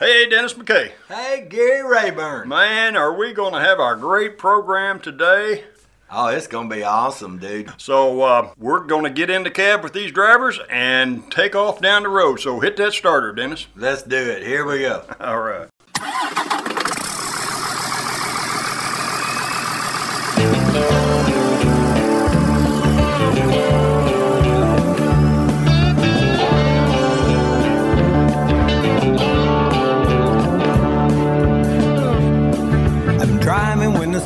Hey, Dennis McKay. Hey, Gary Rayburn. Man, are we going to have our great program today? Oh, it's going to be awesome, dude. So, uh, we're going to get in the cab with these drivers and take off down the road. So, hit that starter, Dennis. Let's do it. Here we go. All right.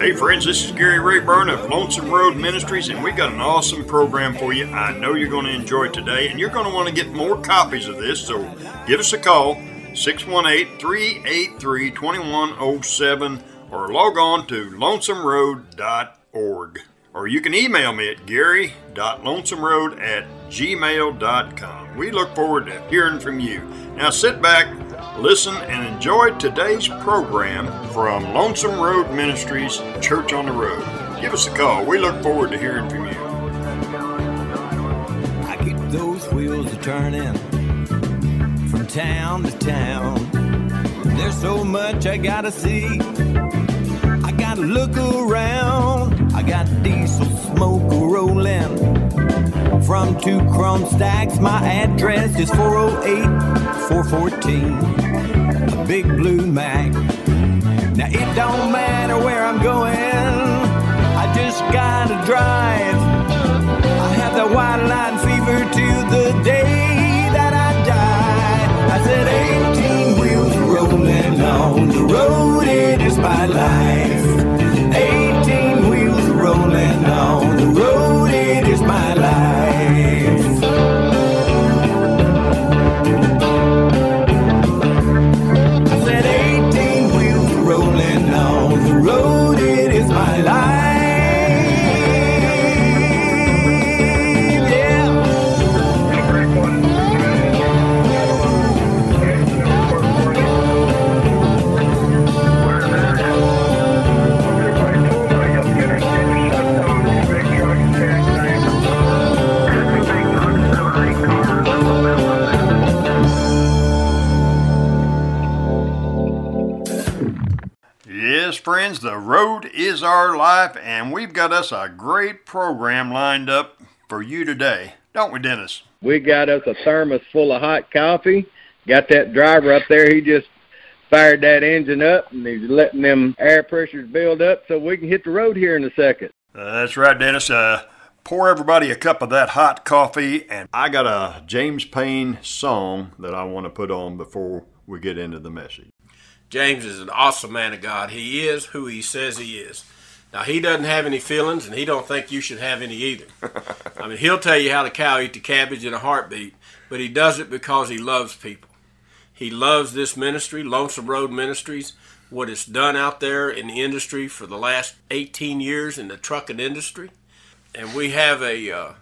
Hey, friends, this is Gary Rayburn of Lonesome Road Ministries, and we got an awesome program for you. I know you're going to enjoy today, and you're going to want to get more copies of this, so give us a call 618 383 2107 or log on to lonesomeroad.org. Or you can email me at gary.lonesomeroad at gmail.com. We look forward to hearing from you. Now sit back, listen, and enjoy today's program from Lonesome Road Ministries Church on the Road. Give us a call. We look forward to hearing from you. I keep those wheels a turning from town to town. There's so much I gotta see. I gotta look around. I got diesel smoke rolling from two chrome stacks. My address is 408 414. A big blue Mack. Now it don't matter where I'm going. I just gotta drive. I have the white line fever till the day that I die. I said 18 wheels rolling on the road, it is my life. Friends, the road is our life, and we've got us a great program lined up for you today, don't we, Dennis? We got us a thermos full of hot coffee. Got that driver up there. He just fired that engine up, and he's letting them air pressures build up so we can hit the road here in a second. Uh, that's right, Dennis. Uh, pour everybody a cup of that hot coffee, and I got a James Payne song that I want to put on before we get into the message. James is an awesome man of God. He is who he says he is. Now he doesn't have any feelings, and he don't think you should have any either. I mean, he'll tell you how the cow eat the cabbage in a heartbeat, but he does it because he loves people. He loves this ministry, Lonesome Road Ministries, what it's done out there in the industry for the last 18 years in the trucking industry. And we have a uh,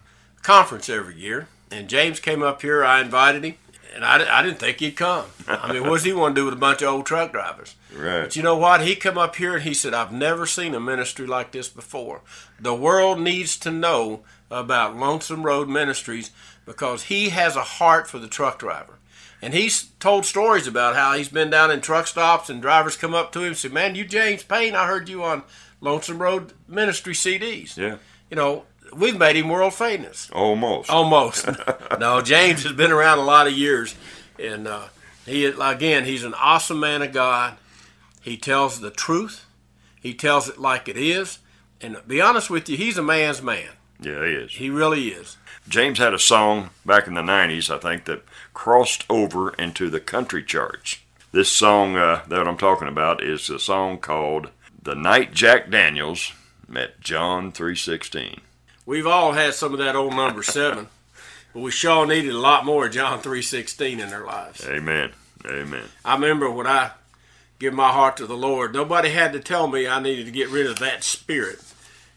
conference every year. And James came up here, I invited him, and I, I didn't think he'd come. I mean, what's he want to do with a bunch of old truck drivers? Right. But you know what? He come up here and he said, I've never seen a ministry like this before. The world needs to know about Lonesome Road Ministries because he has a heart for the truck driver. And he's told stories about how he's been down in truck stops and drivers come up to him and say, Man, you James Payne, I heard you on Lonesome Road Ministry CDs. Yeah. You know, we've made him world famous. Almost. Almost. no, James has been around a lot of years, and uh, he again, he's an awesome man of God. He tells the truth. He tells it like it is. And to be honest with you, he's a man's man. Yeah, he is. He really is. James had a song back in the 90s, I think, that crossed over into the country charts. This song uh, that I'm talking about is a song called The Night Jack Daniels Met John 3.16. We've all had some of that old number seven. But we sure needed a lot more of John 3.16 in their lives. Amen. Amen. I remember when I give my heart to the Lord, nobody had to tell me I needed to get rid of that spirit.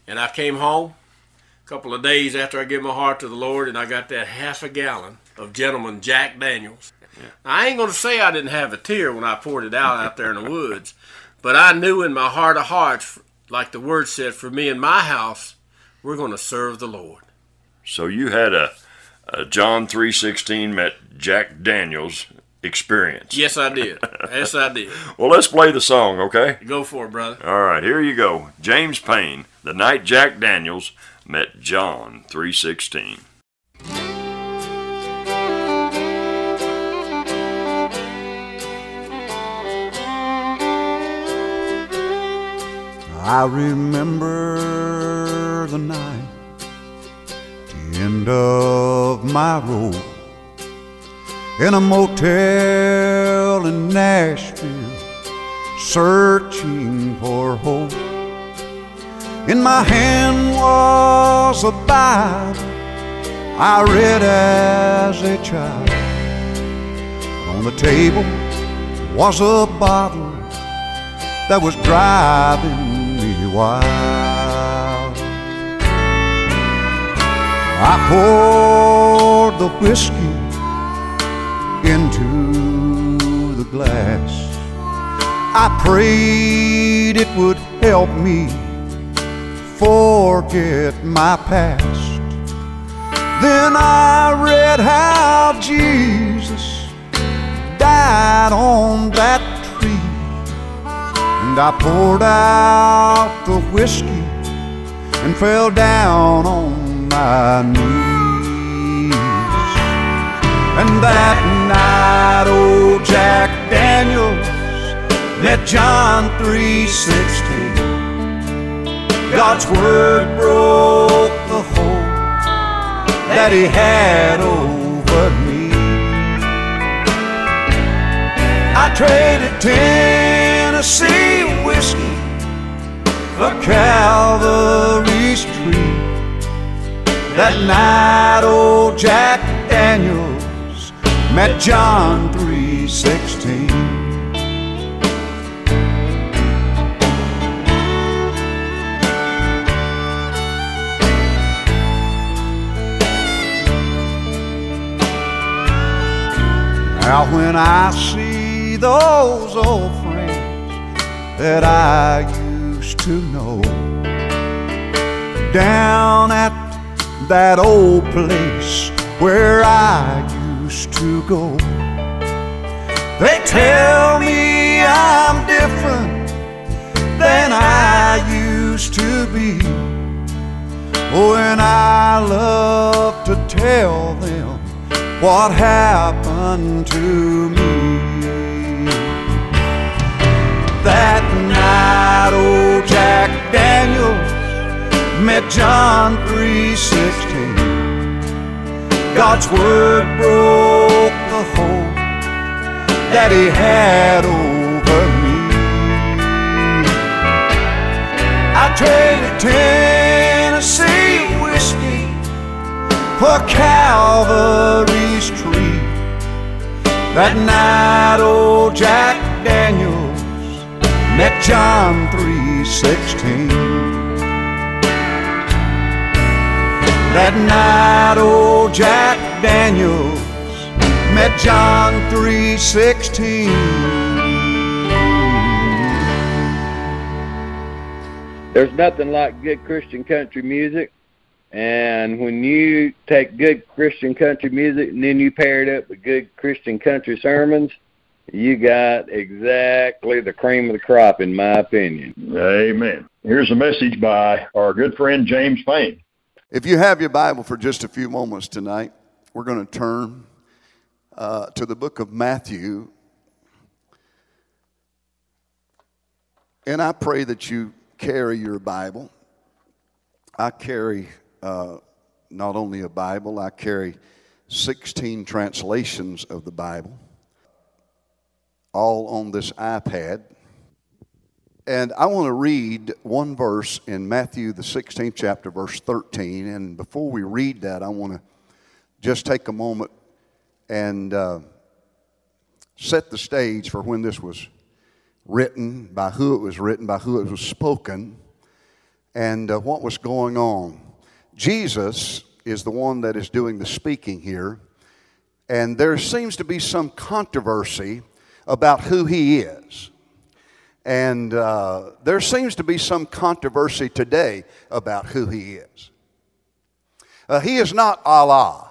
And I came home a couple of days after I gave my heart to the Lord, and I got that half a gallon of Gentleman Jack Daniels. I ain't going to say I didn't have a tear when I poured it out out there in the woods, but I knew in my heart of hearts, like the word said, for me and my house, we're going to serve the Lord. So you had a, a John 3.16 met Jack Daniels experience. Yes, I did. yes, I did. Well, let's play the song, okay? Go for it, brother. All right, here you go. James Payne, the night Jack Daniels met John 3.16. I remember the night, the end of my road, in a motel in Nashville, searching for hope. In my hand was a Bible I read as a child. On the table was a bottle that was driving me wild. I poured the whiskey into the glass. I prayed it would help me forget my past. Then I read how Jesus died on that tree. And I poured out the whiskey and fell down on my knees. And that night, old Jack Daniels met John 3:16. God's word broke the hold that he had over me. I traded Tennessee whiskey for Calvary's tree. That night, old Jack Daniels met John 3:16. Now when I see those old friends that I used to know down at that old place where I used to go, they tell me I'm different than I used to be. Oh, and I love to tell them what happened to me. That night, old Jack Daniels met John 3:16. God's word broke the hold that he had over me. I traded Tennessee whiskey for Calvary's tree. That night, old Jack Daniels met John 3:16. That night, old Jack Daniels met John 3:16. There's nothing like good Christian country music. And when you take good Christian country music and then you pair it up with good Christian country sermons, you got exactly the cream of the crop, in my opinion. Amen. Here's a message by our good friend James Payne. If you have your Bible for just a few moments tonight, we're going to turn uh, to the book of Matthew. And I pray that you carry your Bible. I carry uh, not only a Bible, I carry 16 translations of the Bible, all on this iPad. And I want to read one verse in Matthew, the 16th chapter, verse 13. And before we read that, I want to just take a moment and uh, set the stage for when this was written, by who it was written, by who it was spoken, and uh, what was going on. Jesus is the one that is doing the speaking here, and there seems to be some controversy about who he is. And uh, there seems to be some controversy today about who he is. Uh, he is not Allah.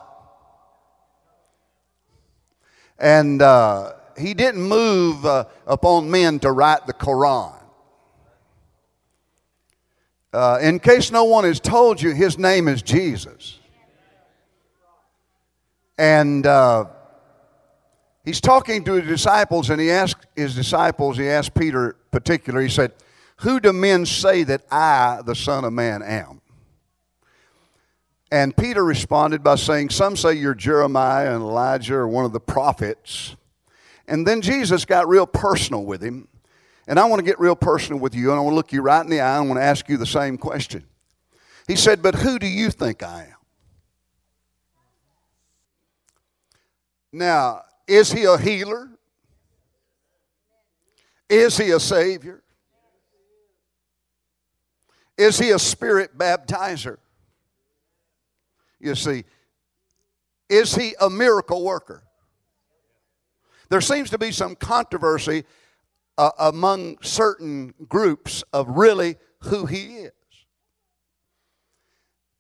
And uh, he didn't move uh, upon men to write the Quran. Uh, in case no one has told you, his name is Jesus. And uh, he's talking to his disciples, and he asked his disciples, he asked Peter particular, he said, Who do men say that I, the Son of Man, am? And Peter responded by saying, Some say you're Jeremiah and Elijah or one of the prophets. And then Jesus got real personal with him. And I want to get real personal with you, and I want to look you right in the eye and I want to ask you the same question. He said, But who do you think I am? Now, is he a healer? Is he a savior? Is he a spirit baptizer? You see, is he a miracle worker? There seems to be some controversy uh, among certain groups of really who he is.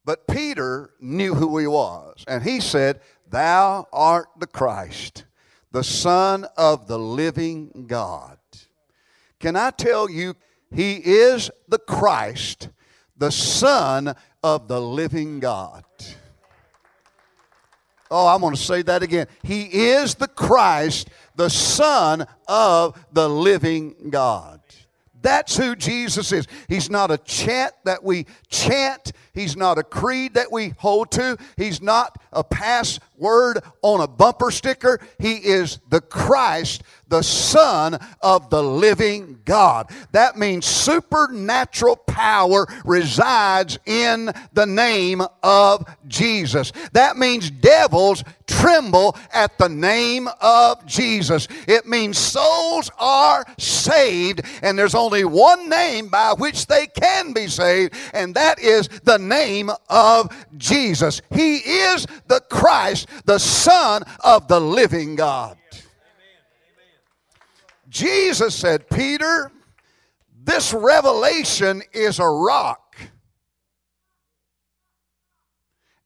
But Peter knew who he was, and he said, Thou art the Christ, the Son of the living God. Can I tell you, he is the Christ, the Son of the living God. Oh, I'm going to say that again. He is the Christ, the Son of the living God. That's who Jesus is. He's not a chant that we chant. He's not a creed that we hold to. He's not a password on a bumper sticker. He is the Christ, the Son of the living God. That means supernatural power resides in the name of Jesus. That means devils tremble at the name of Jesus. It means souls are saved, and there's only one name by which they can be saved, and that is the name of Jesus. He is the Christ, the Son of the living God. Jesus said, Peter, this revelation is a rock.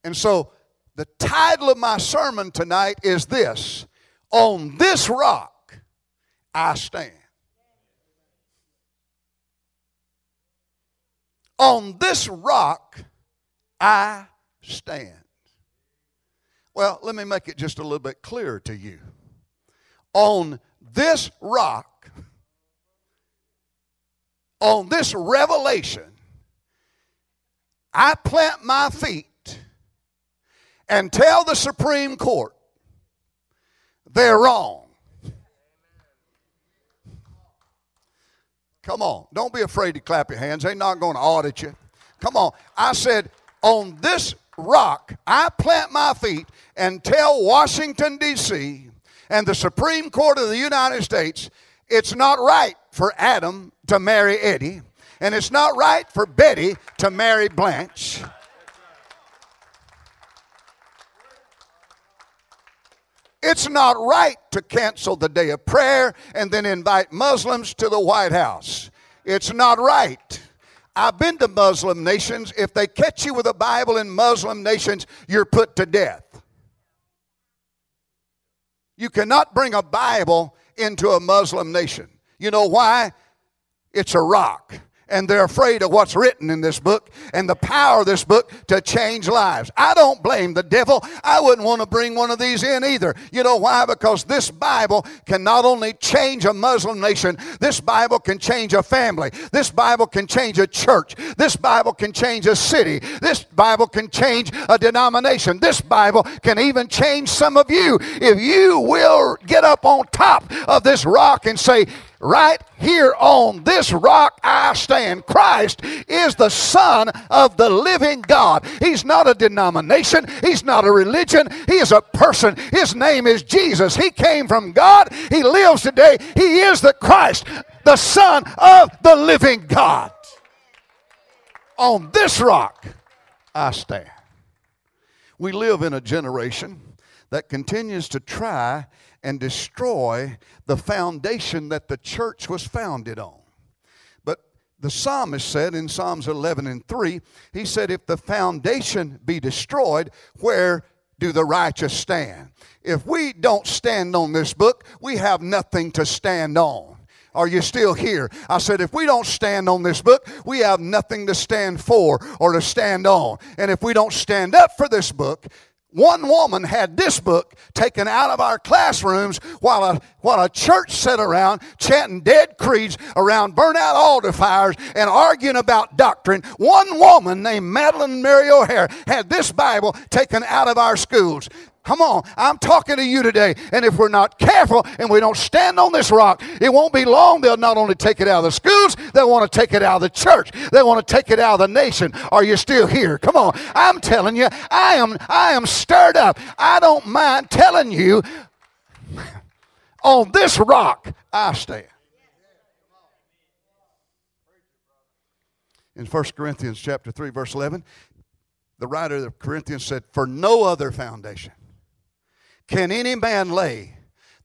And so the title of my sermon tonight is this On this rock I stand. On this rock I stand. Well, let me make it just a little bit clearer to you. On this rock, on this revelation, I plant my feet and tell the Supreme Court they're wrong. Come on. Don't be afraid to clap your hands. They're not going to audit you. Come on. I said, on this rock, I plant my feet and tell Washington, D.C. and the Supreme Court of the United States it's not right for Adam to marry Eddie, and it's not right for Betty to marry Blanche. It's not right to cancel the day of prayer and then invite Muslims to the White House. It's not right. I've been to Muslim nations. If they catch you with a Bible in Muslim nations, you're put to death. You cannot bring a Bible into a Muslim nation. You know why? It's a rock and they're afraid of what's written in this book and the power of this book to change lives. I don't blame the devil. I wouldn't want to bring one of these in either. You know why? Because this Bible can not only change a Muslim nation, this Bible can change a family. This Bible can change a church. This Bible can change a city. This Bible can change a denomination. This Bible can even change some of you if you will get up on top of this rock and say, right here on this rock I stand. Christ is the Son of the living God. He's not a denomination, He's not a religion, He is a person. His name is Jesus. He came from God, He lives today. He is the Christ, the Son of the living God. On this rock I stand. We live in a generation that continues to try and destroy the foundation that the church was founded on. But the psalmist said in Psalms 11 and 3, he said, If the foundation be destroyed, where do the righteous stand? If we don't stand on this book, we have nothing to stand on. Are you still here? I said, if we don't stand on this book, we have nothing to stand for or to stand on. And if we don't stand up for this book, one woman had this book taken out of our classrooms while a, while a church sat around chanting dead creeds around burnout altar fires and arguing about doctrine. One woman named Madalyn Murray O'Hair had this Bible taken out of our schools. Come on, I'm talking to you today. And if we're not careful and we don't stand on this rock, it won't be long. They'll not only take it out of the schools, they'll want to take it out of the church. They want to take it out of the nation. Are you still here? Come on. I'm telling you, I am I am stirred up. I don't mind telling you on this rock I stand. In 1 Corinthians chapter 3 verse 11, the writer of Corinthians said, "For no other foundation can any man lay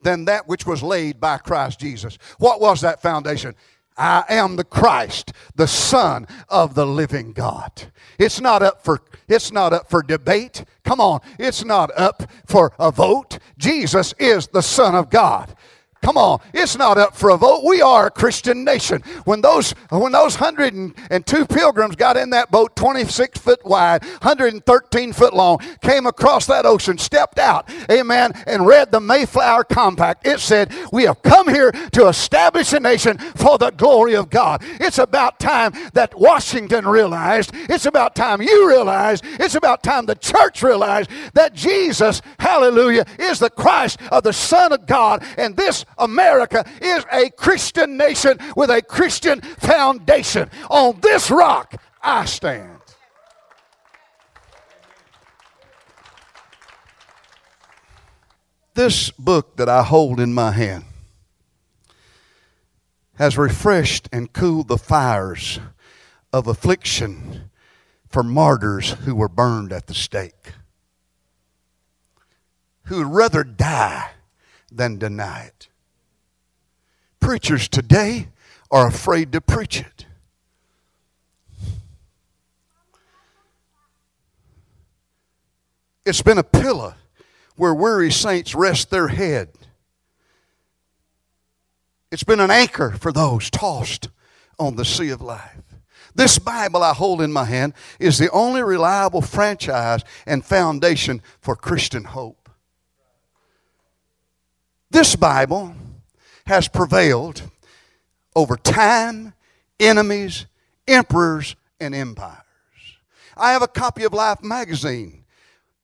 than that which was laid by Christ Jesus. What was that foundation? I am the Christ, the Son of the living God. It's not up for it's not up for debate. Come on, it's not up for a vote. Jesus is the Son of God. Come on, it's not up for a vote. We are a Christian nation. When those when those 102 pilgrims got in that boat, 26 foot wide, 113 foot long, came across that ocean, stepped out, amen, and read the Mayflower Compact, it said, "We have come here to establish a nation for the glory of God." It's about time that Washington realized. It's about time you realized. It's about time the church realized that Jesus, hallelujah, is the Christ of the Son of God, and this America is a Christian nation with a Christian foundation. On this rock I stand. This book that I hold in my hand has refreshed and cooled the fires of affliction for martyrs who were burned at the stake, who would rather die than deny it. Preachers today are afraid to preach it. It's been a pillow where weary saints rest their head. It's been an anchor for those tossed on the sea of life. This Bible I hold in my hand is the only reliable franchise and foundation for Christian hope. This Bible has prevailed over time, enemies, emperors, and empires. I have a copy of Life magazine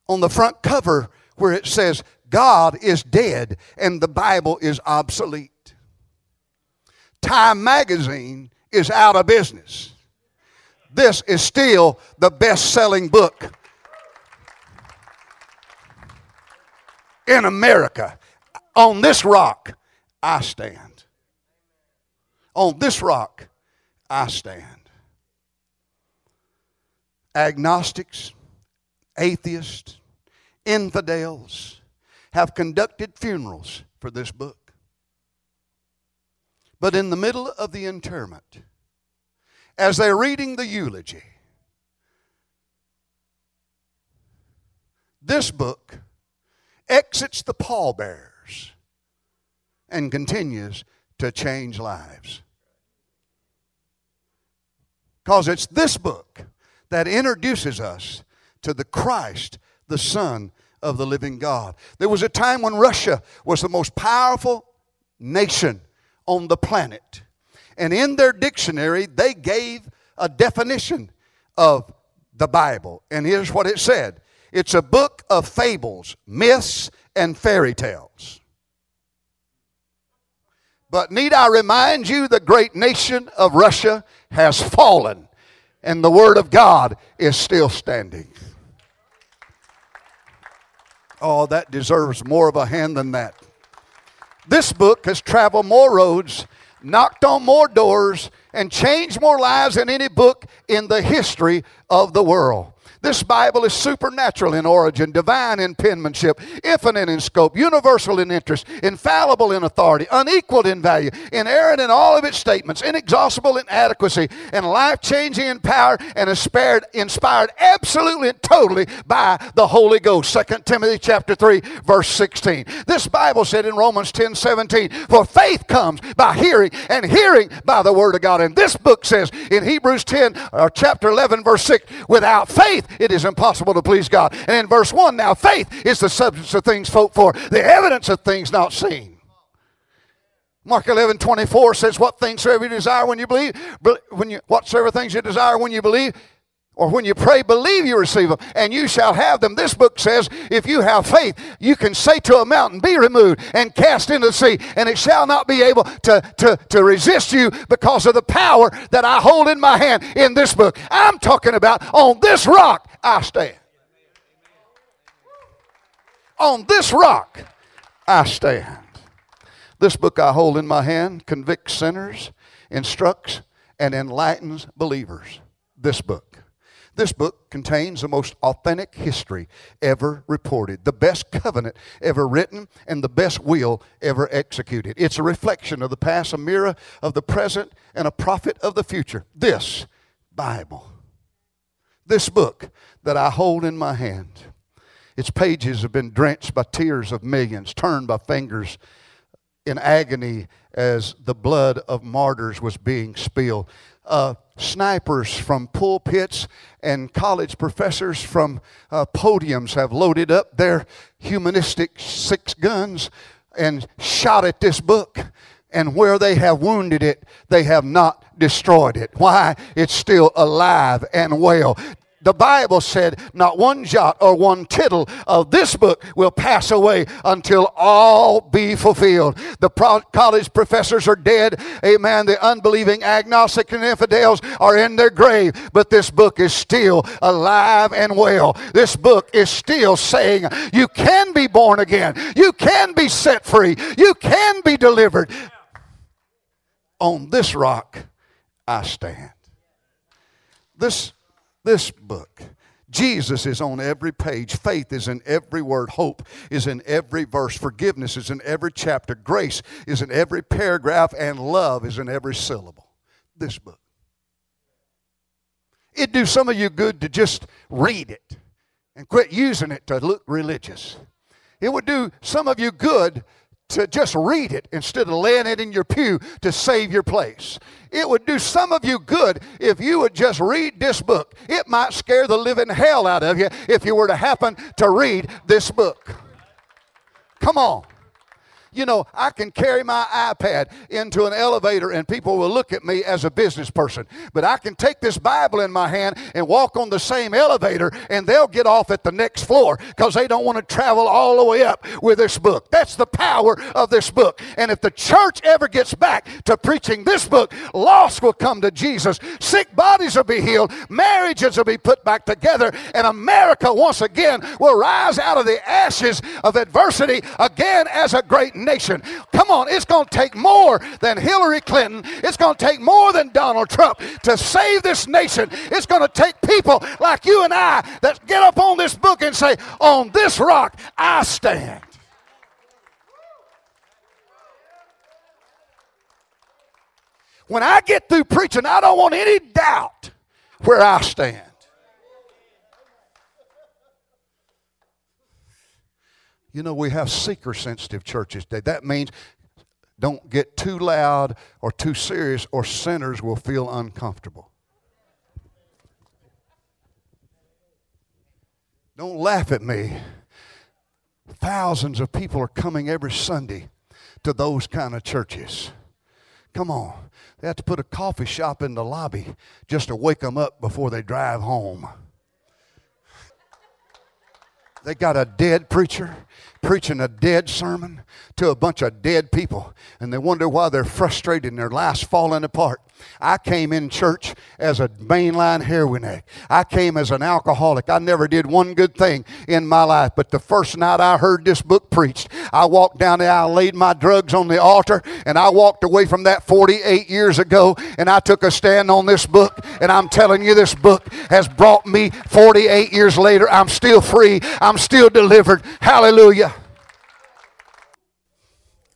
on the front cover where it says, God is dead and the Bible is obsolete. Time magazine is out of business. This is still the best selling book in America. On this rock, I stand. On this rock, I stand. Agnostics, atheists, infidels have conducted funerals for this book. But in the middle of the interment, as they're reading the eulogy, this book exits the pallbearers and continues to change lives. Because it's this book that introduces us to the Christ, the Son of the living God. There was a time when Russia was the most powerful nation on the planet. And in their dictionary, they gave a definition of the Bible. And here's what it said it's a book of fables, myths, and fairy tales. But need I remind you, the great nation of Russia has fallen, and the Word of God is still standing. Oh, that deserves more of a hand than that. This book has traveled more roads, knocked on more doors, and changed more lives than any book in the history of the world. This Bible is supernatural in origin, divine in penmanship, infinite in scope, universal in interest, infallible in authority, unequaled in value, inerrant in all of its statements, inexhaustible in adequacy, and life changing in power, and inspired, inspired absolutely and totally by the Holy Ghost. 2 Timothy chapter 3, verse 16. This Bible said in Romans 10 17, For faith comes by hearing, and hearing by the Word of God. And this book says in Hebrews 10, or chapter 11, verse 6, without faith, it is impossible to please God. And in verse 1, now faith is the substance of things hoped for, the evidence of things not seen. Mark 11, 24 says, What things soever you desire when you believe, when you, whatsoever things you desire when you believe, or when you pray, believe you receive them, and you shall have them. This book says, if you have faith, you can say to a mountain, Be removed and cast into the sea, and it shall not be able to, to, to resist you because of the power that I hold in my hand in this book. I'm talking about on this rock I stand. On this rock I stand. This book I hold in my hand convicts sinners, instructs, and enlightens believers. This book. This book contains the most authentic history ever reported, the best covenant ever written, and the best will ever executed. It's a reflection of the past, a mirror of the present, and a prophet of the future. This Bible, this book that I hold in my hand, its pages have been drenched by tears of millions, turned by fingers in agony as the blood of martyrs was being spilled. Uh, snipers from pulpits and college professors from uh, podiums have loaded up their humanistic six guns and shot at this book. And where they have wounded it, they have not destroyed it. Why? It's still alive and well the Bible said, not one jot or one tittle of this book will pass away until all be fulfilled. The pro- college professors are dead. Amen. The unbelieving agnostic and infidels are in their grave. But this book is still alive and well. This book is still saying, you can be born again. You can be set free. You can be delivered. On this rock I stand. This this book. Jesus is on every page. Faith is in every word. Hope is in every verse. Forgiveness is in every chapter. Grace is in every paragraph. And love is in every syllable. This book. It'd do some of you good to just read it and quit using it to look religious. It would do some of you good to just read it instead of laying it in your pew to save your place. It would do some of you good if you would just read this book. It might scare the living hell out of you if you were to happen to read this book. Come on. You know, I can carry my iPad into an elevator and people will look at me as a business person. But I can take this Bible in my hand and walk on the same elevator and they'll get off at the next floor because they don't want to travel all the way up with this book. That's the power of this book. And if the church ever gets back to preaching this book, lost will come to Jesus. Sick bodies will be healed. Marriages will be put back together. And America once again will rise out of the ashes of adversity again as a great nation. Come on, it's going to take more than Hillary Clinton. It's going to take more than Donald Trump to save this nation. It's going to take people like you and I that get up on this book and say, On this rock I stand. When I get through preaching, I don't want any doubt where I stand. You know, we have seeker sensitive churches today. That means don't get too loud or too serious, or sinners will feel uncomfortable. Don't laugh at me. Thousands of people are coming every Sunday to those kind of churches. Come on. They have to put a coffee shop in the lobby just to wake them up before they drive home. They got a dead preacher preaching a dead sermon to a bunch of dead people, and they wonder why they're frustrated and their life's falling apart. I came in church as a mainline heroin addict. I came as an alcoholic. I never did one good thing in my life. But the first night I heard this book preached, I walked down the aisle, laid my drugs on the altar, and I walked away from that 48 years ago, and I took a stand on this book. And I'm telling you, this book has brought me 48 years later. I'm still free. I'm still delivered. Hallelujah.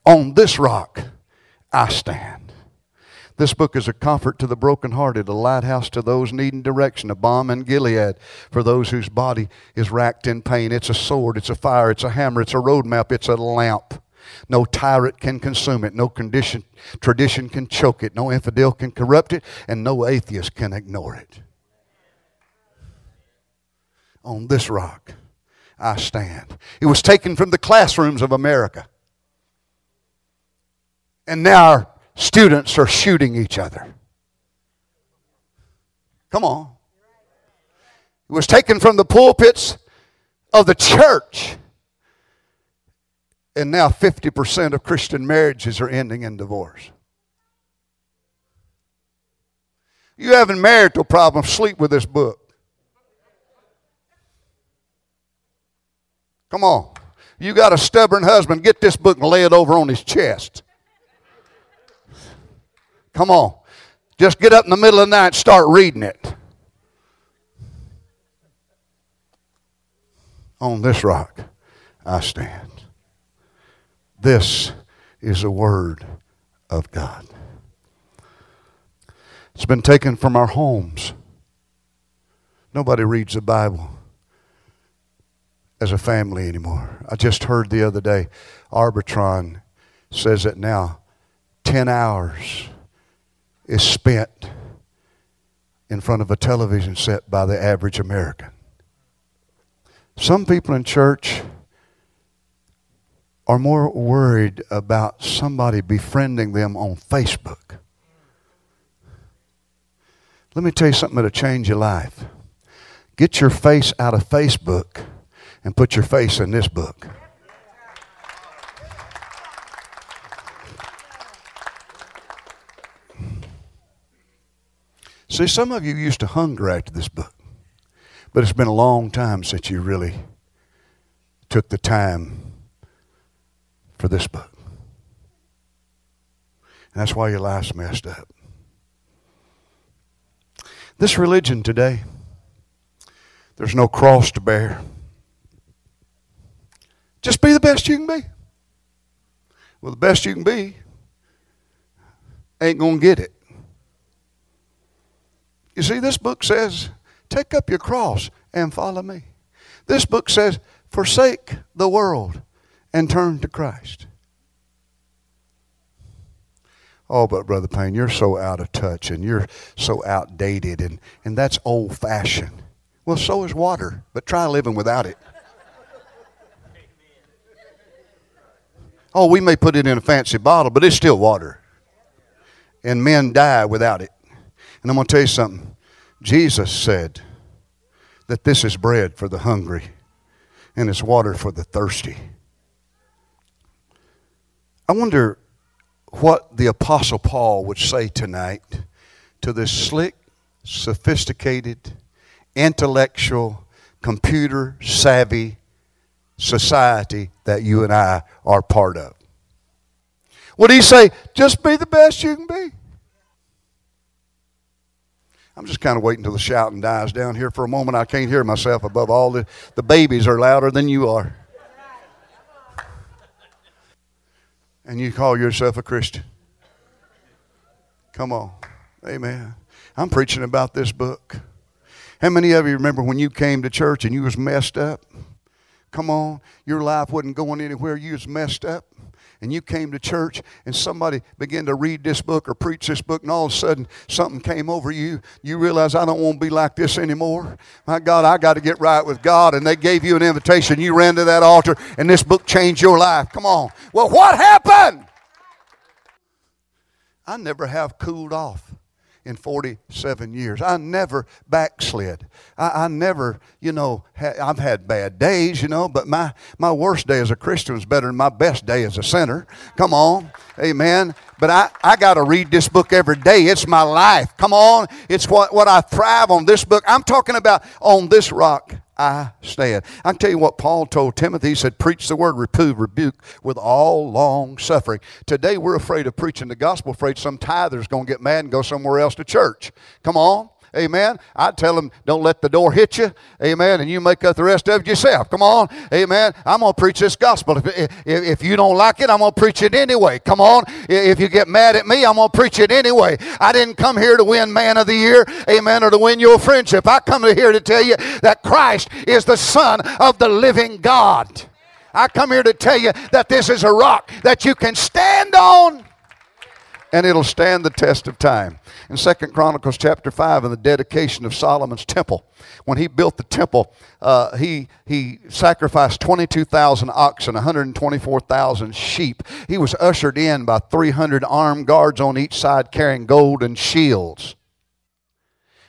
On this rock I stand. This book is a comfort to the brokenhearted, a lighthouse to those needing direction, a balm in Gilead for those whose body is racked in pain. It's a sword, it's a fire, it's a hammer, it's a roadmap, it's a lamp. No tyrant can consume it, no condition, tradition can choke it, no infidel can corrupt it, and no atheist can ignore it. On this rock I stand. It was taken from the classrooms of America. And now our students are shooting each other. Come on. It was taken from the pulpits of the church. And now 50% of Christian marriages are ending in divorce. You having marital problems, sleep with this book. Come on. You got a stubborn husband, get this book and lay it over on his chest. Come on. Just get up in the middle of the night and start reading it. On this rock I stand. This is the Word of God. It's been taken from our homes. Nobody reads the Bible as a family anymore. I just heard the other day, Arbitron says that now 10 hours is spent in front of a television set by the average American. Some people in church are more worried about somebody befriending them on Facebook. Let me tell you something that'll change your life. Get your face out of Facebook and put your face in this book. See, some of you used to hunger after this book, but it's been a long time since you really took the time for this book. And that's why your life's messed up. This religion today, there's no cross to bear. Just be the best you can be. Well, the best you can be ain't going to get it. You see, this book says, take up your cross and follow me. This book says, forsake the world and turn to Christ. Oh, but Brother Payne, you're so out of touch and you're so outdated and, and that's old fashioned. Well, so is water, but try living without it. Oh, we may put it in a fancy bottle, but it's still water. And men die without it. And I'm going to tell you something. Jesus said that this is bread for the hungry and it's water for the thirsty. I wonder what the Apostle Paul would say tonight to this slick, sophisticated, intellectual, computer savvy society that you and I are part of. Would he say, just be the best you can be? I'm just kind of waiting until the shouting dies down here for a moment. I can't hear myself above all the, the babies are louder than you are. And you call yourself a Christian. Come on. Amen. I'm preaching about this book. How many of you remember when you came to church and you was messed up? Come on, your life wasn't going anywhere. You was messed up. And you came to church and somebody began to read this book or preach this book, and all of a sudden something came over you. You realize, I don't want to be like this anymore. My God, I got to get right with God. And they gave you an invitation. You ran to that altar, and this book changed your life. Come on. Well, what happened? I never have cooled off in 47 years. I never backslid. I, I never, you know, ha- I've had bad days, you know, but my, my worst day as a Christian was better than my best day as a sinner. Come on. Amen. But I, I got to read this book every day. It's my life. Come on. It's what, what I thrive on this book. I'm talking about on this rock I stand. I tell you what Paul told Timothy. He said, Preach the word, reprove, rebuke with all long suffering. Today we're afraid of preaching the gospel, afraid some tither's going to get mad and go somewhere else to church. Come on. Amen. I tell them, don't let the door hit you. Amen. And you make up the rest of it yourself. Come on. Amen. I'm going to preach this gospel. If, if, if you don't like it, I'm going to preach it anyway. Come on. If you get mad at me, I'm going to preach it anyway. I didn't come here to win man of the year. Amen. Or to win your friendship. I come here to tell you that Christ is the Son of the living God. I come here to tell you that this is a rock that you can stand on and it'll stand the test of time. In Second Chronicles chapter 5, in the dedication of Solomon's temple, when he built the temple, uh, he, he sacrificed 22,000 oxen, 124,000 sheep. He was ushered in by 300 armed guards on each side carrying gold and shields.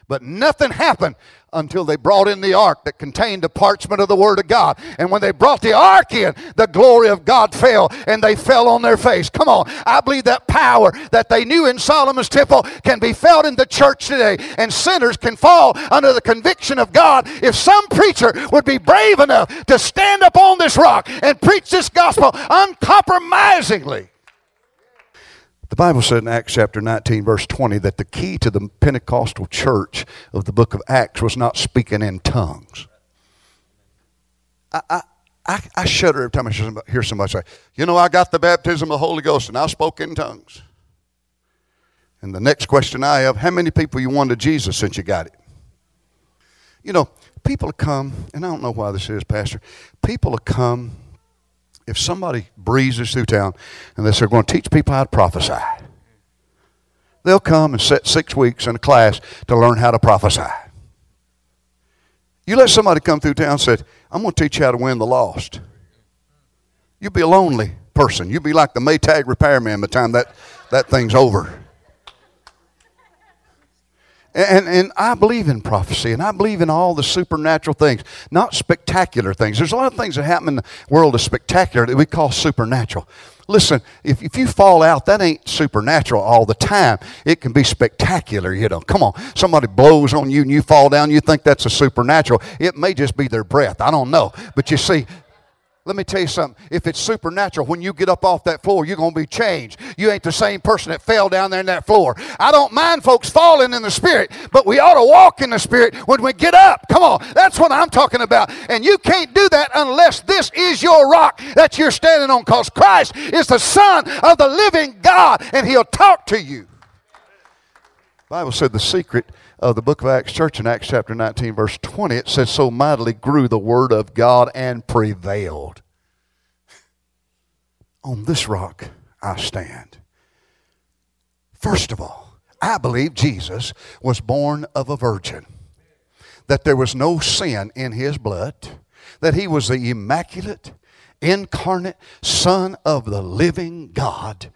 But nothing happened until they brought in the ark that contained the parchment of the Word of God. And when they brought the ark in, the glory of God fell and they fell on their face. Come on. I believe that power that they knew in Solomon's temple can be felt in the church today. And sinners can fall under the conviction of God if some preacher would be brave enough to stand up on this rock and preach this gospel uncompromisingly. The Bible said in Acts chapter 19, verse 20, that the key to the Pentecostal church of the book of Acts was not speaking in tongues. I, I, I, shudder every time I hear somebody say, You know, I got the baptism of the Holy Ghost and I spoke in tongues. And the next question I have, How many people you won to Jesus since you got it? You know, people have come, and I don't know why this is, Pastor. People have come if somebody breezes through town and they say, we're going to teach people how to prophesy, they'll come and sit six weeks in a class to learn how to prophesy. You let somebody come through town and say, I'm going to teach you how to win the lost. You'll be a lonely person. You'll be like the Maytag repairman by the time that, that thing's over. And, and I believe in prophecy, and I believe in all the supernatural things, not spectacular things. There's a lot of things that happen in the world of spectacular that we call supernatural. Listen, if, if you fall out, that ain't supernatural all the time. It can be spectacular, you know. Come on. Somebody blows on you and you fall down, you think that's a supernatural. It may just be their breath. I don't know. But you see, let me tell you something. If it's supernatural, when you get up off that floor, you're going to be changed. You ain't the same person that fell down there in that floor. I don't mind folks falling in the Spirit, but we ought to walk in the Spirit when we get up. Come on. That's what I'm talking about. And you can't do that unless this is your rock that you're standing on because Christ is the Son of the living God and He'll talk to you. The Bible said the secret of the book of Acts church in Acts chapter 19, verse 20, it says, So mightily grew the word of God and prevailed. On this rock I stand. First of all, I believe Jesus was born of a virgin, that there was no sin in his blood, that he was the immaculate, incarnate Son of the living God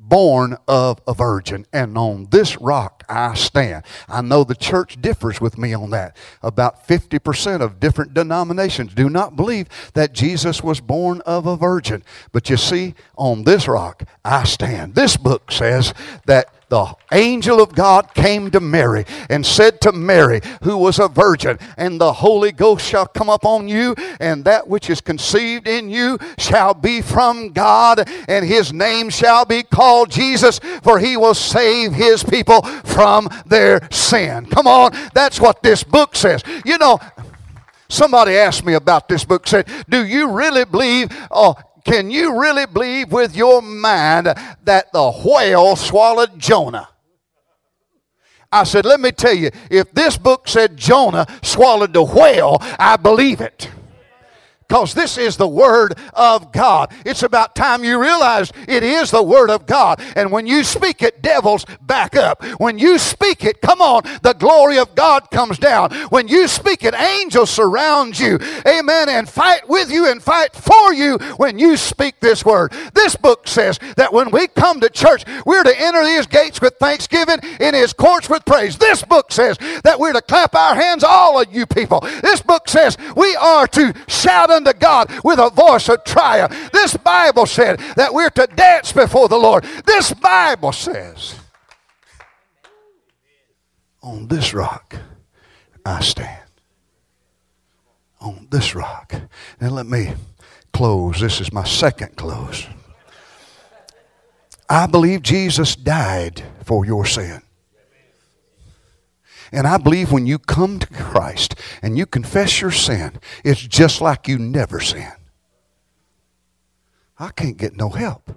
born of a virgin, and on this rock I stand. I know the church differs with me on that. About 50% of different denominations do not believe that Jesus was born of a virgin. But you see, on this rock I stand. This book says that the angel of God came to Mary and said to Mary, who was a virgin, and the Holy Ghost shall come upon you, and that which is conceived in you shall be from God, and his name shall be called Jesus, for he will save his people from their sin. Come on, that's what this book says. You know, Somebody asked me about this book, said, Do you really believe oh, can you really believe with your mind that the whale swallowed Jonah? I said, let me tell you, if this book said Jonah swallowed the whale, I believe it. Because this is the Word of God. It's about time you realize it is the Word of God. And when you speak it, devils back up. When you speak it, come on, the glory of God comes down. When you speak it, angels surround you. Amen. And fight with you and fight for you when you speak this word. This book says that when we come to church, we're to enter his gates with thanksgiving, in his courts with praise. This book says that we're to clap our hands, all of you people. This book says we are to shout unto God with a voice of triumph. This Bible said that we're to dance before the Lord. This Bible says, on this rock I stand. On this rock. Now let me close. This is my second close. I believe Jesus died for your sin. And I believe when you come to Christ and you confess your sin, it's just like you never sinned. I can't get no help.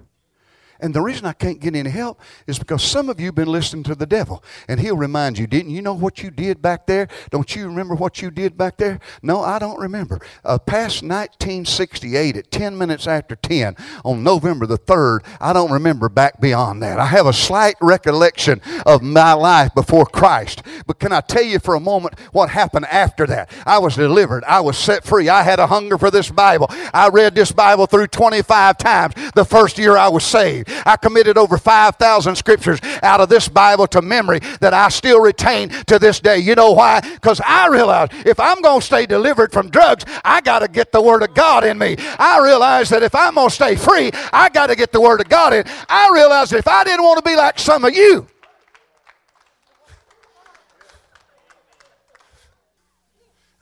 And the reason I can't get any help is because some of you have been listening to the devil. And he'll remind you, didn't you know what you did back there? Don't you remember what you did back there? No, I don't remember. Uh, past 1968 at 10 minutes after 10 on November the 3rd, I don't remember back beyond that. I have a slight recollection of my life before Christ. But can I tell you for a moment what happened after that? I was delivered. I was set free. I had a hunger for this Bible. I read this Bible through 25 times the first year I was saved. I committed over 5,000 scriptures out of this Bible to memory that I still retain to this day. You know why? Because I realized if I'm going to stay delivered from drugs, I got to get the Word of God in me. I realized that if I'm going to stay free, I got to get the Word of God in. I realized that if I didn't want to be like some of you,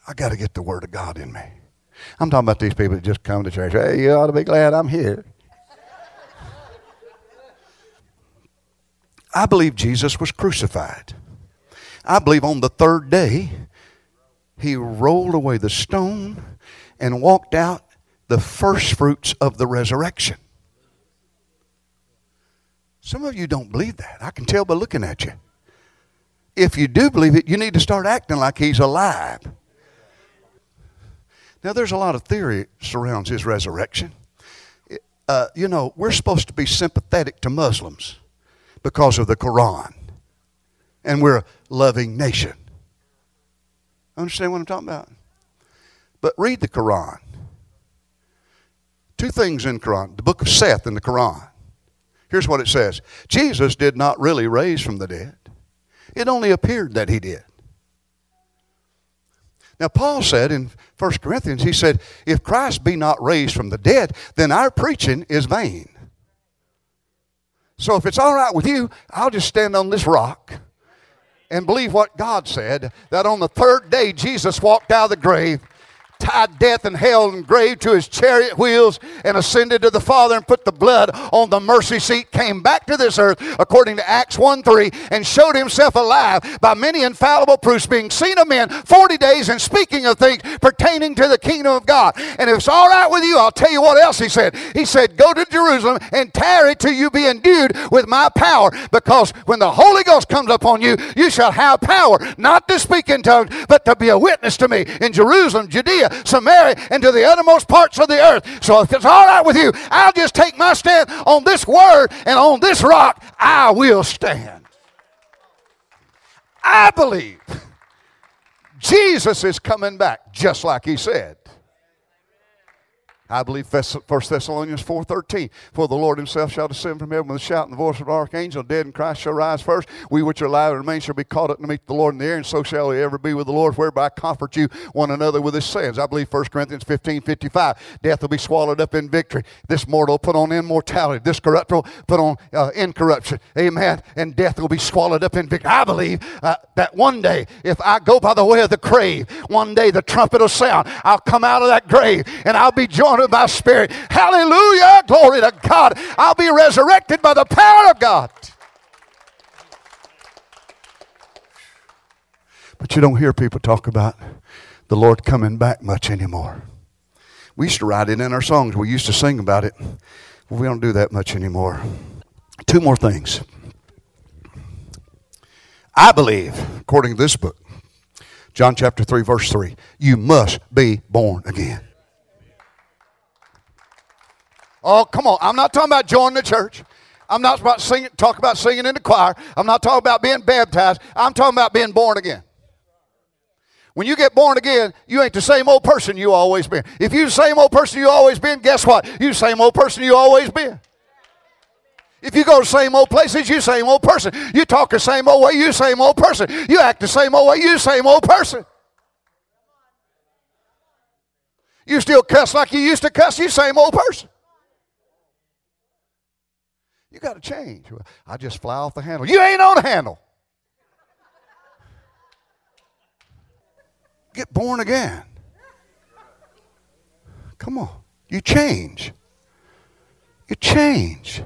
I got to get the Word of God in me. I'm talking about these people that just come to church. Hey, you ought to be glad I'm here. I believe Jesus was crucified. I believe on the third day, he rolled away the stone and walked out the first fruits of the resurrection. Some of you don't believe that. I can tell by looking at you. If you do believe it, you need to start acting like he's alive. Now, there's a lot of theory surrounds his resurrection. Uh, you know, we're supposed to be sympathetic to Muslims because of the Quran. And we're a loving nation. Understand what I'm talking about? But read the Quran. Two things in Quran. The book of Seth in the Quran. Here's what it says. Jesus did not really raise from the dead. It only appeared that he did. Now, Paul said in 1 Corinthians, he said, If Christ be not raised from the dead, then our preaching is vain. So if it's all right with you, I'll just stand on this rock and believe what God said that on the third day Jesus walked out of the grave tied death and hell and grave to his chariot wheels and ascended to the Father and put the blood on the mercy seat, came back to this earth according to Acts 1 3 and showed himself alive by many infallible proofs, being seen of men 40 days and speaking of things pertaining to the kingdom of God. And if it's all right with you, I'll tell you what else he said. He said, Go to Jerusalem and tarry till you be endued with my power, because when the Holy Ghost comes upon you, you shall have power, not to speak in tongues, but to be a witness to me in Jerusalem, Judea, Samaria, and to the uttermost parts of the earth. So if it's all right with you, I'll just take my stand on this word and on this rock, I will stand. I believe Jesus is coming back just like he said. I believe 1 Thessalonians 4.13, For the Lord himself shall descend from heaven with a shout and the voice of an archangel. Dead in Christ shall rise first. We which are alive and remain shall be caught up to meet the Lord in the air, and so shall we ever be with the Lord, whereby comfort you one another with his sayings. I believe 1 Corinthians 15.55, Death will be swallowed up in victory. This mortal put on immortality. This corruptible put on uh, incorruption. Amen. And death will be swallowed up in victory. I believe uh, that one day, if I go by the way of the grave, one day the trumpet will sound. I'll come out of that grave, and I'll be joined with my spirit. Hallelujah. Glory to God. I'll be resurrected by the power of God. But you don't hear people talk about the Lord coming back much anymore. We used to write it in our songs. We used to sing about it. We don't do that much anymore. Two more things. I believe, according to this book, John chapter 3, verse 3, you must be born again. Oh, come on. I'm not talking about joining the church. I'm not about singing, talk about singing in the choir. I'm not talking about being baptized. I'm talking about being born again. When you get born again, you ain't the same old person you always been. If you the same old person you always been, guess what? You the same old person you always been. If you go to the same old places, you same old person. You talk the same old way, you same old person. You act the same old way, you same old person. You still cuss like you used to cuss, you same old person. Got to change. I just fly off the handle. You ain't on the handle. Get born again. Come on. You change. You change.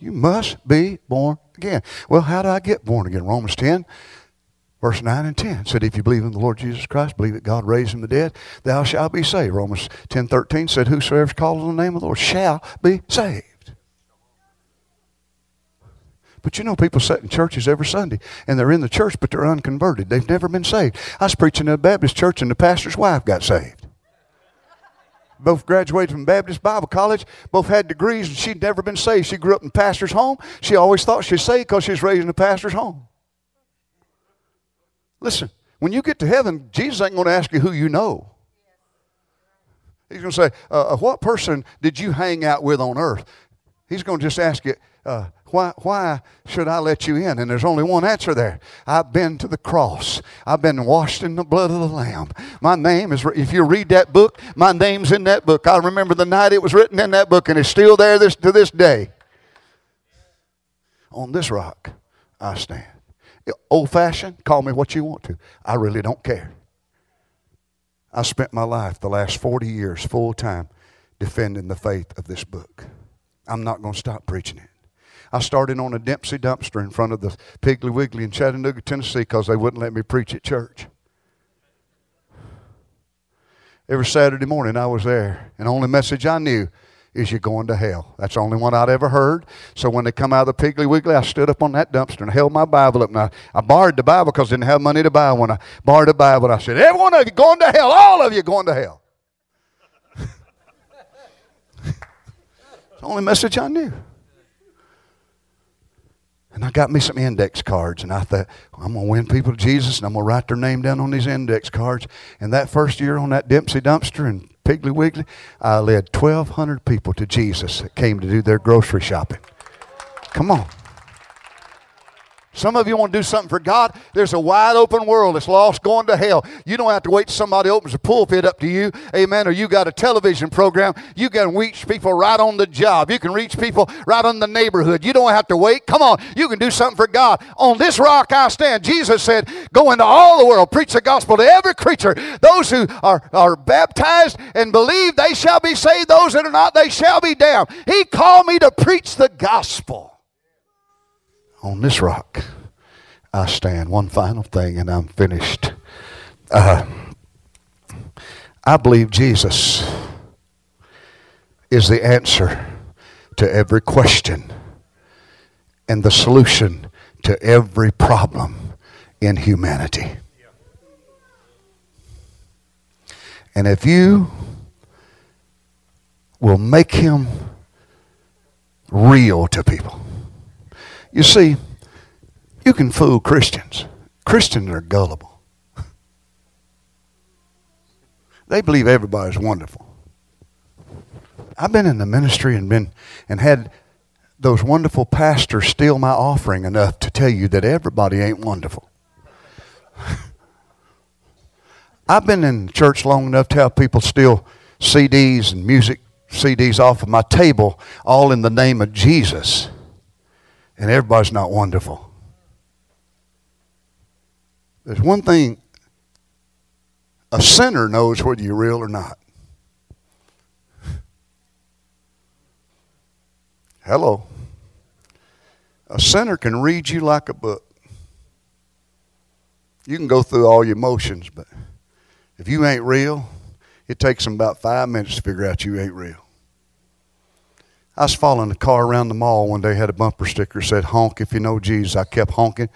You must be born again. Well, how do I get born again? Romans 10, verse 9 and 10 said, If you believe in the Lord Jesus Christ, believe that God raised him from the dead, thou shalt be saved. Romans 10, 13 said, Whosoever calls on the name of the Lord shall be saved. But you know, people sit in churches every Sunday, and they're in the church, but they're unconverted. They've never been saved. I was preaching in a Baptist church, and the pastor's wife got saved. Both graduated from Baptist Bible College, both had degrees, and she'd never been saved. She grew up in pastor's home. She always thought she was saved because she was raised in a pastor's home. Listen, when you get to heaven, Jesus ain't going to ask you who you know. He's going to say, uh, uh, What person did you hang out with on earth? He's going to just ask you, uh, why, why should I let you in? And there's only one answer there. I've been to the cross. I've been washed in the blood of the Lamb. My name is, if you read that book, my name's in that book. I remember the night it was written in that book, and it's still there this, to this day. On this rock, I stand. Old fashioned, call me what you want to. I really don't care. I spent my life, the last 40 years, full time, defending the faith of this book. I'm not going to stop preaching it. I started on a Dempsey dumpster in front of the Piggly Wiggly in Chattanooga, Tennessee, because they wouldn't let me preach at church. Every Saturday morning I was there, and the only message I knew is you're going to hell. That's the only one I'd ever heard. So when they come out of the Piggly Wiggly, I stood up on that dumpster and held my Bible up. And I, I borrowed the Bible because I didn't have money to buy one. I borrowed the Bible. I said, every one of you going to hell. All of you going to hell. it's the only message I knew. And I got me some index cards, and I thought, I'm going to win people to Jesus, and I'm going to write their name down on these index cards. And that first year on that Dempsey dumpster in Piggly Wiggly, I led 1,200 people to Jesus that came to do their grocery shopping. Come on. Some of you want to do something for God. There's a wide open world that's lost going to hell. You don't have to wait till somebody opens a pulpit up to you, amen, or you got a television program. You can reach people right on the job. You can reach people right on the neighborhood. You don't have to wait. Come on, you can do something for God. On this rock I stand. Jesus said, Go into all the world, preach the gospel to every creature. Those who are, are baptized and believe, they shall be saved. Those that are not, they shall be damned. He called me to preach the gospel on this rock I stand. One final thing, and I'm finished. Uh, I believe Jesus is the answer to every question and the solution to every problem in humanity. And if you will make him real to people, you see, you can fool Christians. Christians are gullible. They believe everybody's wonderful. I've been in the ministry and been and had those wonderful pastors steal my offering enough to tell you that everybody ain't wonderful. I've been in church long enough to have people steal CDs and music CDs off of my table, all in the name of Jesus and everybody's not wonderful. There's one thing a sinner knows whether you're real or not. Hello. A sinner can read you like a book. You can go through all your emotions, but if you ain't real, it takes them about five minutes to figure out you ain't real. I was following a car around the mall one day, had a bumper sticker said, honk if you know Jesus. I kept honking.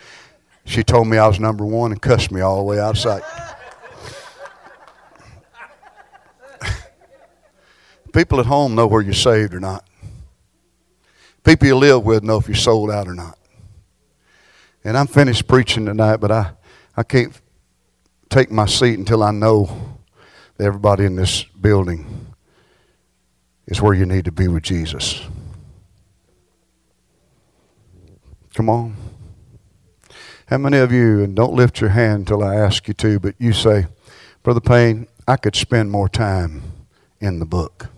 She told me I was number one and cussed me all the way out of sight. People at home know where you're saved or not. People you live with know if you're sold out or not. And I'm finished preaching tonight, but I, I can't take my seat until I know everybody in this building is where you need to be with Jesus. Come on. How many of you, and don't lift your hand until I ask you to, but you say, Brother Payne, I could spend more time in the book.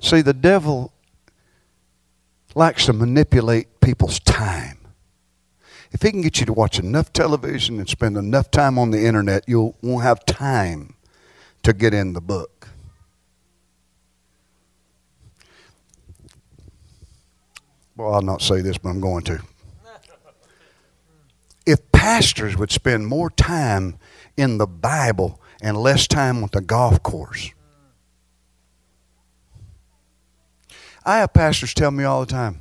See, the devil likes to manipulate people's time. If he can get you to watch enough television and spend enough time on the internet, you won't have time to get in the book. Well, I'll not say this, but I'm going to. If pastors would spend more time in the Bible and less time with the golf course. I have pastors tell me all the time,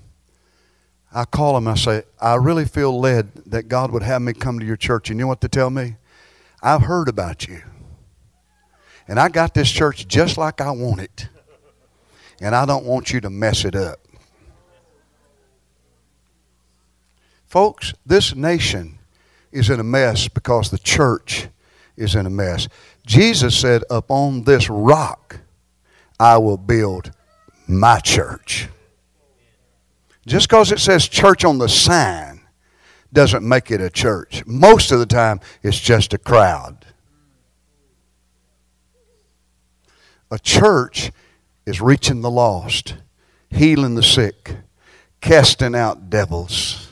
I call them, I say, I really feel led that God would have me come to your church. And you know what they tell me? I've heard about you. And I got this church just like I want it. And I don't want you to mess it up. Folks, this nation is in a mess because the church is in a mess. Jesus said, Upon this rock I will build my church. Just because it says church on the sign doesn't make it a church. Most of the time, it's just a crowd. A church is reaching the lost, healing the sick, casting out devils,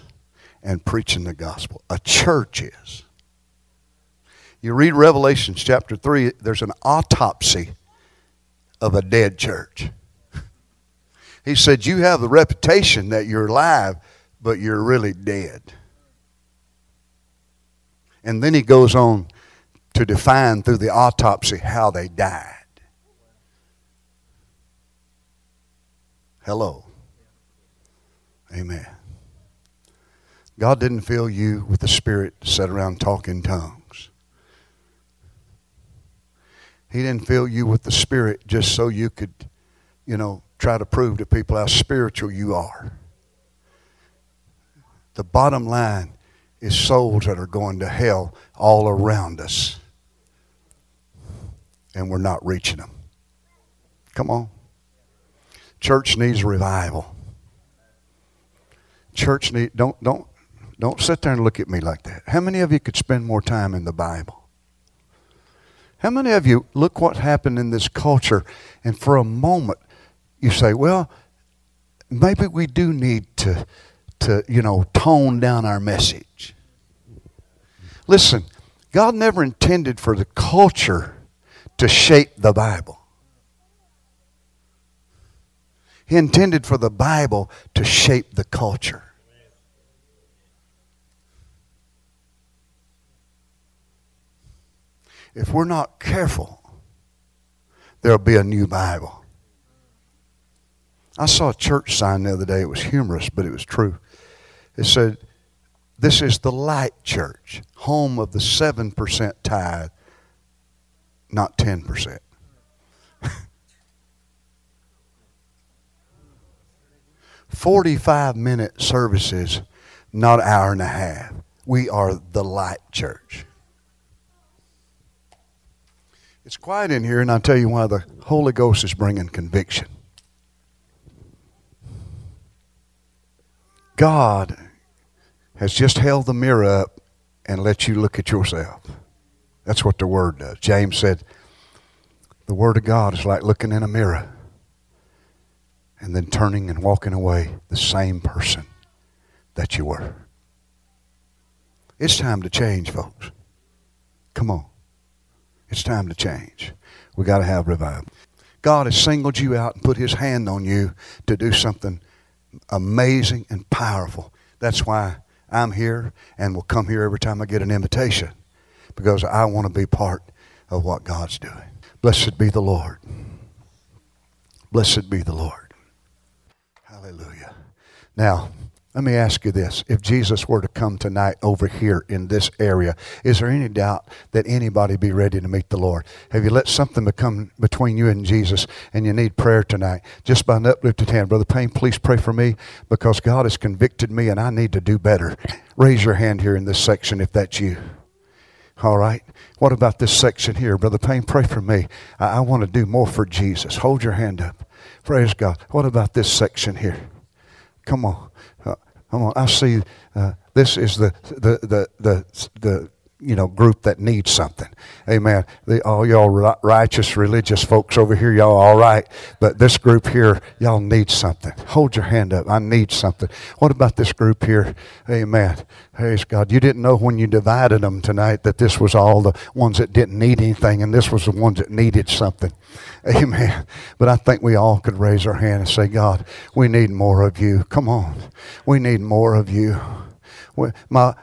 and preaching the gospel. A church is. You read Revelation chapter 3, there's an autopsy of a dead church. He said, You have the reputation that you're alive, but you're really dead. And then he goes on to define through the autopsy how they died. Hello. Amen. God didn't fill you with the Spirit to sit around talking tongues. He didn't fill you with the Spirit just so you could, you know, try to prove to people how spiritual you are. The bottom line is souls that are going to hell all around us. And we're not reaching them. Come on. Church needs revival. Church need don't don't don't sit there and look at me like that. How many of you could spend more time in the Bible? How many of you look what happened in this culture and for a moment you say, well, maybe we do need to, to you know, tone down our message. Listen, God never intended for the culture to shape the Bible. He intended for the Bible to shape the culture. If we're not careful, there'll be a new Bible. I saw a church sign the other day. It was humorous, but it was true. It said, This is the light church, home of the 7% tithe, not 10%. Forty-five minute services, not hour and a half. We are the light church. It's quiet in here, and I'll tell you why the Holy Ghost is bringing conviction. God has just held the mirror up and let you look at yourself. That's what the Word does. James said, the Word of God is like looking in a mirror and then turning and walking away the same person that you were. It's time to change, folks. Come on. It's time to change. We got to have revival. God has singled you out and put his hand on you to do something amazing and powerful. That's why I'm here and will come here every time I get an invitation because I want to be part of what God's doing. Blessed be the Lord. Blessed be the Lord. Hallelujah. Now, Let me ask you this. If Jesus were to come tonight over here in this area, is there any doubt that anybody be ready to meet the Lord? Have you let something become between you and Jesus and you need prayer tonight? Just by an uplifted hand. Brother Payne, please pray for me because God has convicted me and I need to do better. Raise your hand here in this section if that's you. All right. What about this section here? Brother Payne, pray for me. I, I want to do more for Jesus. Hold your hand up. Praise God. What about this section here? Come on. Come on. I see uh, this is the, the, the, the, the you know, group that needs something. Amen. The, all y'all righteous, religious folks over here, y'all all right. But this group here, y'all need something. Hold your hand up. I need something. What about this group here? Amen. Praise God. You didn't know when you divided them tonight that this was all the ones that didn't need anything and this was the ones that needed something. Amen. But I think we all could raise our hand and say, God, we need more of you. Come on. We need more of you. My,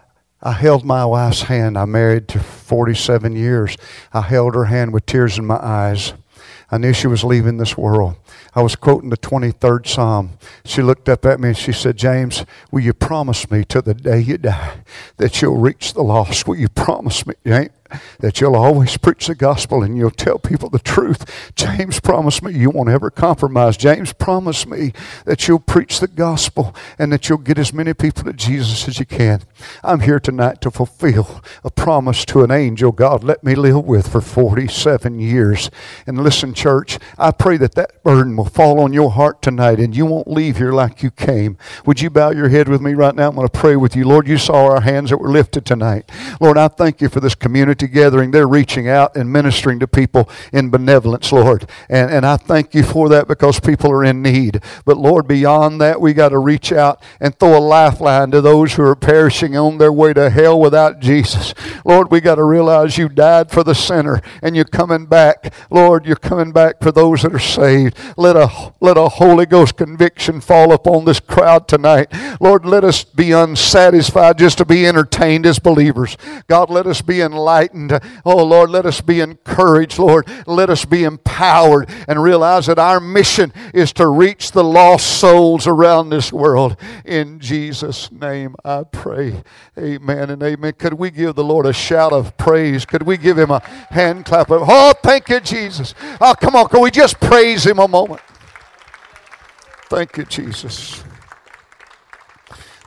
I held my wife's hand. I married to 47 years. I held her hand with tears in my eyes. I knew she was leaving this world. I was quoting the 23rd Psalm. She looked up at me and she said, James, will you promise me to the day you die that you'll reach the lost? Will you promise me, James? That you'll always preach the gospel and you'll tell people the truth. James promised me you won't ever compromise. James promised me that you'll preach the gospel and that you'll get as many people to Jesus as you can. I'm here tonight to fulfill a promise to an angel God let me live with for 47 years. And listen, church, I pray that that burden will fall on your heart tonight and you won't leave here like you came. Would you bow your head with me right now? I'm going to pray with you. Lord, you saw our hands that were lifted tonight. Lord, I thank you for this community gathering, they're reaching out and ministering to people in benevolence, Lord. And, and I thank you for that because people are in need. But Lord, beyond that, we got to reach out and throw a lifeline to those who are perishing on their way to hell without Jesus. Lord, we got to realize you died for the sinner and you're coming back. Lord, you're coming back for those that are saved. Let a, let a Holy Ghost conviction fall upon this crowd tonight. Lord, let us be unsatisfied just to be entertained as believers. God, let us be enlightened Oh, Lord, let us be encouraged, Lord. Let us be empowered and realize that our mission is to reach the lost souls around this world. In Jesus' name I pray. Amen and amen. Could we give the Lord a shout of praise? Could we give him a hand clap of, oh, thank you, Jesus. Oh, come on. Can we just praise him a moment? Thank you, Jesus.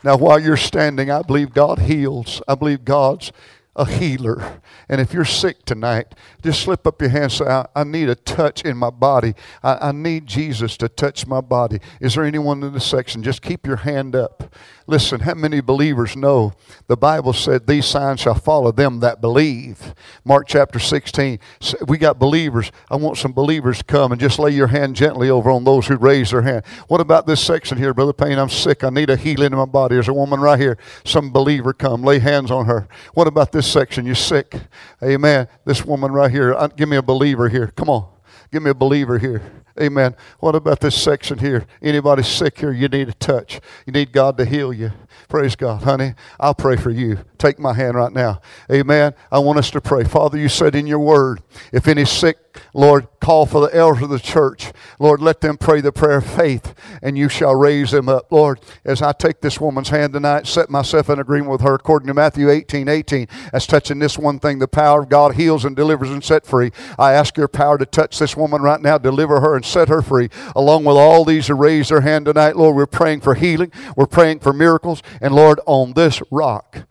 Now, while you're standing, I believe God heals. I believe God's a healer. And if you're sick tonight, just slip up your hand and say, I, I need a touch in my body. I, I need Jesus to touch my body. Is there anyone in this section? Just keep your hand up. Listen, how many believers know the Bible said these signs shall follow them that believe? Mark chapter 16. We got believers. I want some believers to come and just lay your hand gently over on those who raise their hand. What about this section here, Brother Payne? I'm sick. I need a healing in my body. There's a woman right here. Some believer come. Lay hands on her. What about this section? You're sick. Amen. This woman right here. Uh, give me a believer here. Come on. Give me a believer here. Amen. What about this section here? Anybody sick here? You need a touch. You need God to heal you. Praise God, honey. I'll pray for you. Take my hand right now. Amen. I want us to pray. Father, you said in your word, if any sick Lord, call for the elders of the church. Lord, let them pray the prayer of faith, and you shall raise them up. Lord, as I take this woman's hand tonight, set myself in agreement with her according to Matthew 18 18, as touching this one thing, the power of God heals and delivers and set free. I ask your power to touch this woman right now, deliver her and set her free, along with all these who raise their hand tonight. Lord, we're praying for healing, we're praying for miracles, and Lord, on this rock,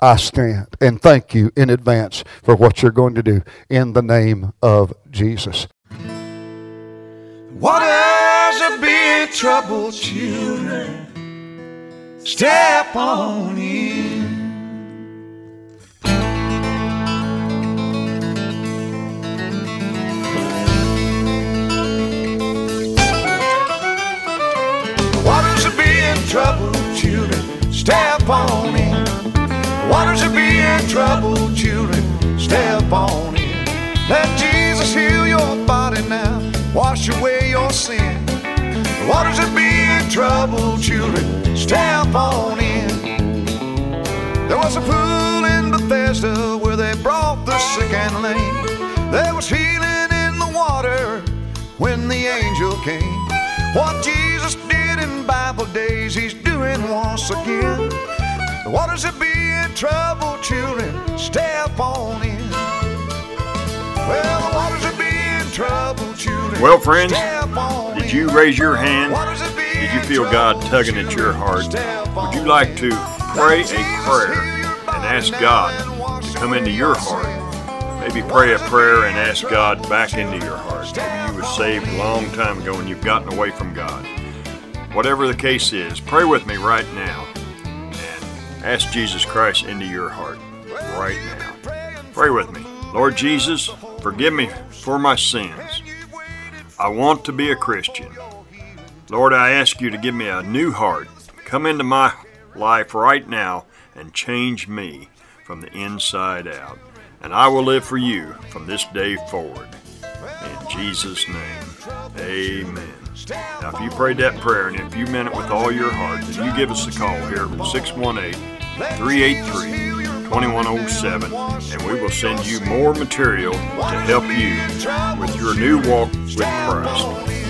I stand and thank you in advance for what you're going to do in the name of Jesus. What Waters are big trouble, children. Step on in. Are big trouble, children. Step on in. Waters are being troubled, children, step on in. Let Jesus heal your body now, wash away your sin. Waters are being troubled, children, step on in. There was a pool in Bethesda where they brought the sick and lame. There was healing in the water when the angel came. What Jesus did in Bible days, he's doing once again. The waters that be in trouble, children, step on in. Well, the waters that be in trouble, children. Well, friends, Did you raise your hand? Waters that be Did you feel God tugging at your heart? Would you like to pray a prayer and ask God to come into your heart? Maybe pray a prayer and ask God back into your heart. Maybe you were saved a long time ago and you've gotten away from God. Whatever the case is, pray with me right now and ask Jesus Christ into your heart right now. Pray with me. Lord Jesus, forgive me for my sins. I want to be a Christian. Lord, I ask you to give me a new heart. Come into my life right now and change me from the inside out. And I will live for you from this day forward. In Jesus' name, amen. Now, if you prayed that prayer and if you meant it with all your heart, then you give us a call here at 618 383 2107, and we will send you more material to help you with your new walk with Christ.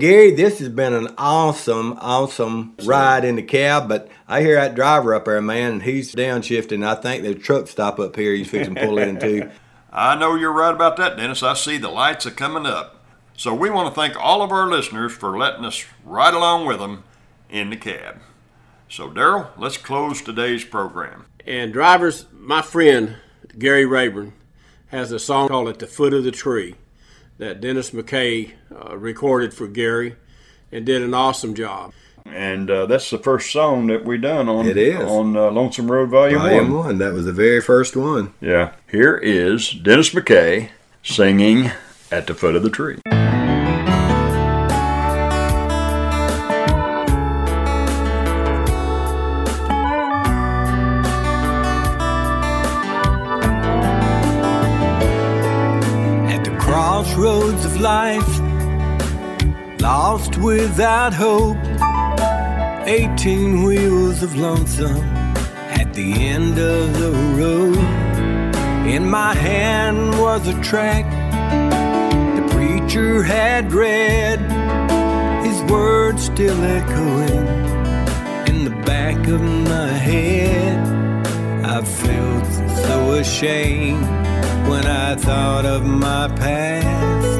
Gary, this has been an awesome, awesome ride in the cab, but I hear that driver up there, man, and he's downshifting. I think the truck stop up here he's fixing to pull into. I know you're right about that, Dennis. I see the lights are coming up. So we want to thank all of our listeners for letting us ride along with them in the cab. So, Daryl, let's close today's program. And drivers, my friend Gary Rayburn has a song called "At the Foot of the Tree" that Dennis McKay uh, recorded for Gary and did an awesome job. And uh, that's the first song that we done on It is. on uh, Lonesome Road Volume Volume One. one, that was the very first one. Yeah. Here is Dennis McKay singing "At the Foot of the Tree." Life, lost without hope. 18 wheels of lonesome at the end of the road. In my hand was a track the preacher had read, his words still echoing in the back of my head. I felt so ashamed when I thought of my past.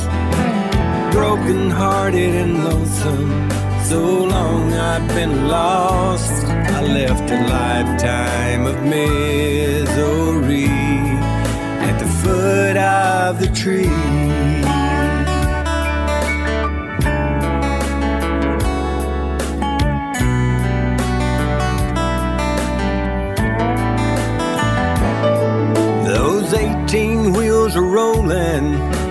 broken hearted and lonesome. So long I've been lost. I left a lifetime of misery at the foot of the tree. Those 18 wheels are rolling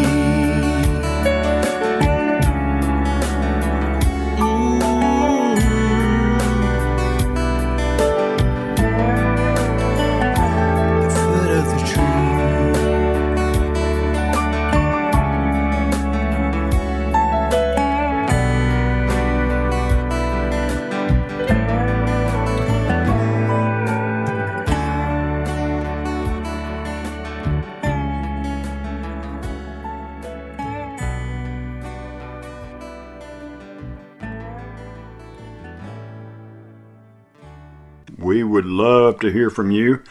To hear from you.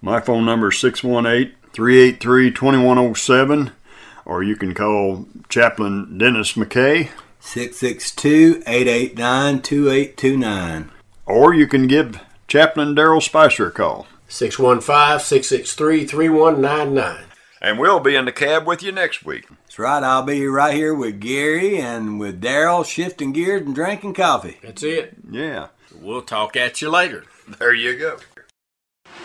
My phone number is 618 383 2107, or you can call Chaplain Dennis McKay, 662 889 2829. or you can give Chaplain Daryl Spicer a call. 615 663 3199. And we'll be in the cab with you next week. That's right. I'll be right here with Gary and with Daryl shifting gears and drinking coffee. That's it. Yeah, We'll talk at you later. there you go.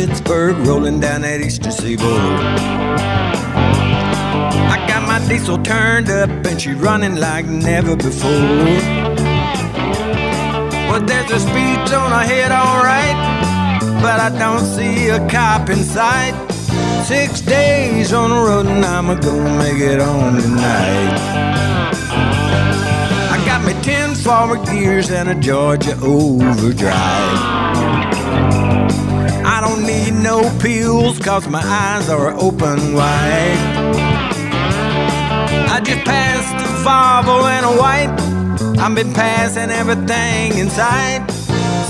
Pittsburgh, rolling down that eastern seaboard. I got my diesel turned up and she running like never before. Well, there's a speed zone ahead, alright, but I don't see a cop in sight. Six days on the road and I'm gonna make it home tonight. I got me ten forward gears and a Georgia overdrive. Need no pills cause my eyes are open wide. I just passed a Volvo and a white. I've been passing everything inside.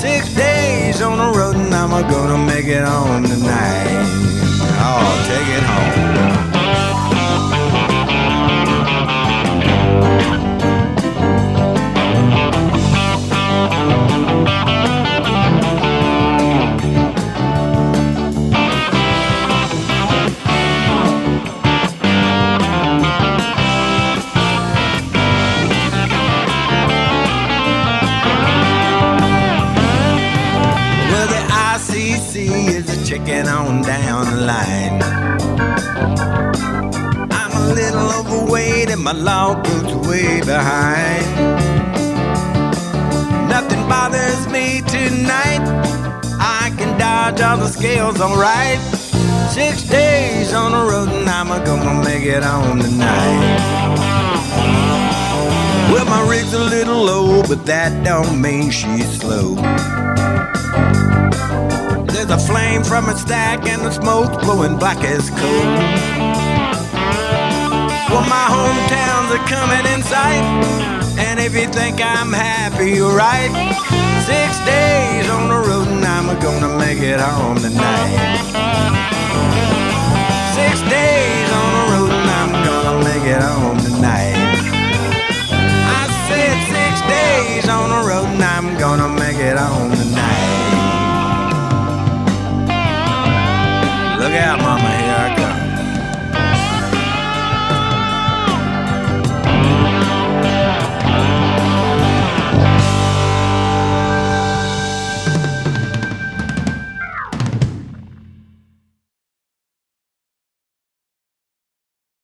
Six days on the road and I'm gonna make it home tonight. Oh, take it home. Chicken on down the line. I'm a little overweight and my logbook's way behind. Nothing bothers me tonight. I can dodge all the scales alright. Six days on the road and I'm gonna make it home tonight. Well, my rig's a little low, but that don't mean she's slow. A flame from a stack and the smoke blowing black as coal. Well, my hometowns are coming in sight, and if you think I'm happy, you're right. Six days on the road and I'm gonna make it home tonight. Six days on the road and I'm gonna make it home tonight. I said six days on the road and I'm gonna make it home tonight. Look out, mama, here I come.